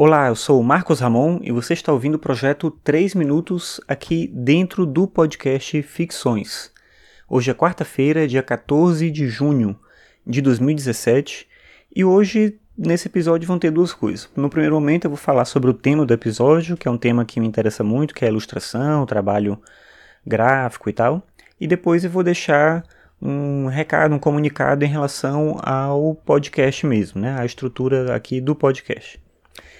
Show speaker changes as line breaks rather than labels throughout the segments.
Olá, eu sou o Marcos Ramon e você está ouvindo o projeto 3 Minutos aqui dentro do podcast Ficções. Hoje é quarta-feira, dia 14 de junho de 2017 e hoje nesse episódio vão ter duas coisas. No primeiro momento eu vou falar sobre o tema do episódio, que é um tema que me interessa muito, que é ilustração, trabalho gráfico e tal. E depois eu vou deixar um recado, um comunicado em relação ao podcast mesmo, né? A estrutura aqui do podcast.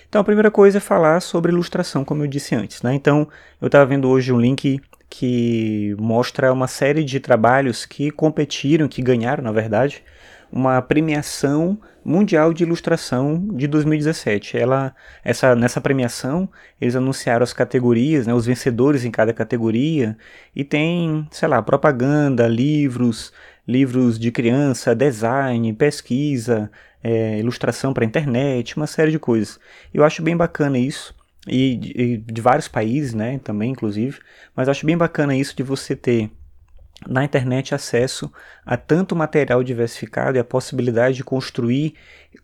Então, a primeira coisa é falar sobre ilustração, como eu disse antes. Né? Então, eu estava vendo hoje um link que mostra uma série de trabalhos que competiram, que ganharam, na verdade, uma premiação mundial de ilustração de 2017. Ela, essa, nessa premiação, eles anunciaram as categorias, né, os vencedores em cada categoria, e tem, sei lá, propaganda, livros, livros de criança, design, pesquisa, é, ilustração para internet, uma série de coisas. Eu acho bem bacana isso, e de, de vários países, né, também, inclusive, mas acho bem bacana isso de você ter na internet acesso a tanto material diversificado e a possibilidade de construir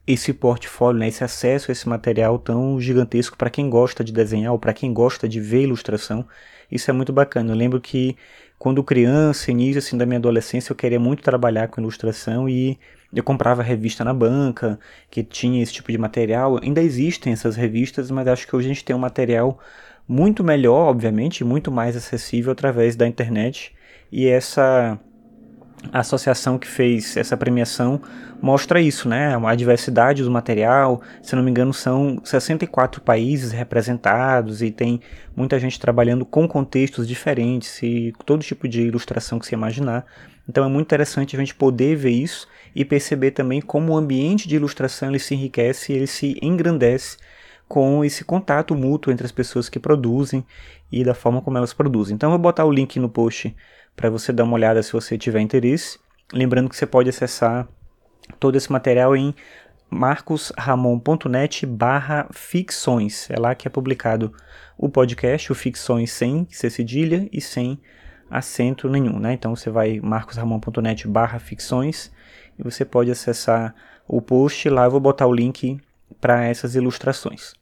esse portfólio, né, esse acesso a esse material tão gigantesco para quem gosta de desenhar ou para quem gosta de ver ilustração. Isso é muito bacana. Eu lembro que quando criança, início assim da minha adolescência, eu queria muito trabalhar com ilustração e eu comprava revista na banca que tinha esse tipo de material. Ainda existem essas revistas, mas acho que hoje a gente tem um material muito melhor, obviamente, muito mais acessível através da internet. E essa associação que fez essa premiação mostra isso, né? A diversidade do material, se não me engano, são 64 países representados e tem muita gente trabalhando com contextos diferentes e todo tipo de ilustração que se imaginar. Então é muito interessante a gente poder ver isso e perceber também como o ambiente de ilustração ele se enriquece, ele se engrandece com esse contato mútuo entre as pessoas que produzem e da forma como elas produzem. Então eu vou botar o link no post para você dar uma olhada se você tiver interesse. Lembrando que você pode acessar todo esse material em marcosramon.net barra ficções. É lá que é publicado o podcast, o Ficções sem ser cedilha e sem acento nenhum, né? Então você vai marcosramon.net barra ficções e você pode acessar o post lá, eu vou botar o link para essas ilustrações.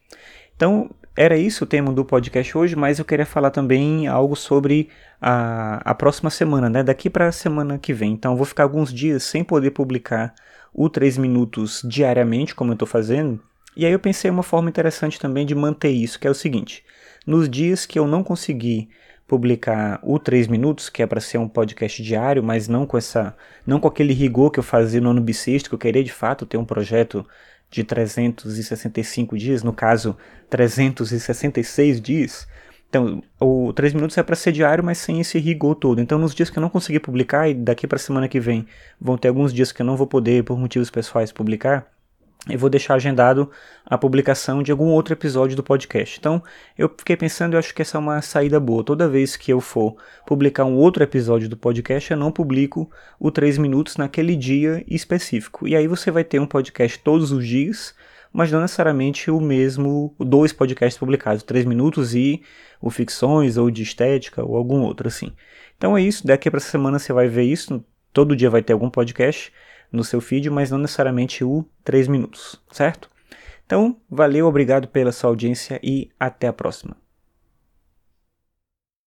Então, era isso o tema do podcast hoje, mas eu queria falar também algo sobre a, a próxima semana, né? Daqui para a semana que vem. Então, eu vou ficar alguns dias sem poder publicar o 3 minutos diariamente, como eu estou fazendo. E aí eu pensei uma forma interessante também de manter isso, que é o seguinte: nos dias que eu não conseguir publicar o 3 minutos, que é para ser um podcast diário, mas não com essa, não com aquele rigor que eu fazia no ano bissexto, que eu queria de fato ter um projeto de 365 dias, no caso 366 dias. Então, o 3 minutos é para ser diário, mas sem esse rigor todo. Então, nos dias que eu não conseguir publicar, e daqui para semana que vem vão ter alguns dias que eu não vou poder, por motivos pessoais, publicar, eu vou deixar agendado a publicação de algum outro episódio do podcast. Então, eu fiquei pensando, eu acho que essa é uma saída boa. Toda vez que eu for publicar um outro episódio do podcast, eu não publico o 3 minutos naquele dia específico. E aí você vai ter um podcast todos os dias, mas não necessariamente o mesmo, dois podcasts publicados, 3 minutos e o ficções ou de estética ou algum outro assim. Então é isso, daqui para semana você vai ver isso, todo dia vai ter algum podcast no seu feed, mas não necessariamente o 3 minutos, certo? Então, valeu, obrigado pela sua audiência e até a próxima.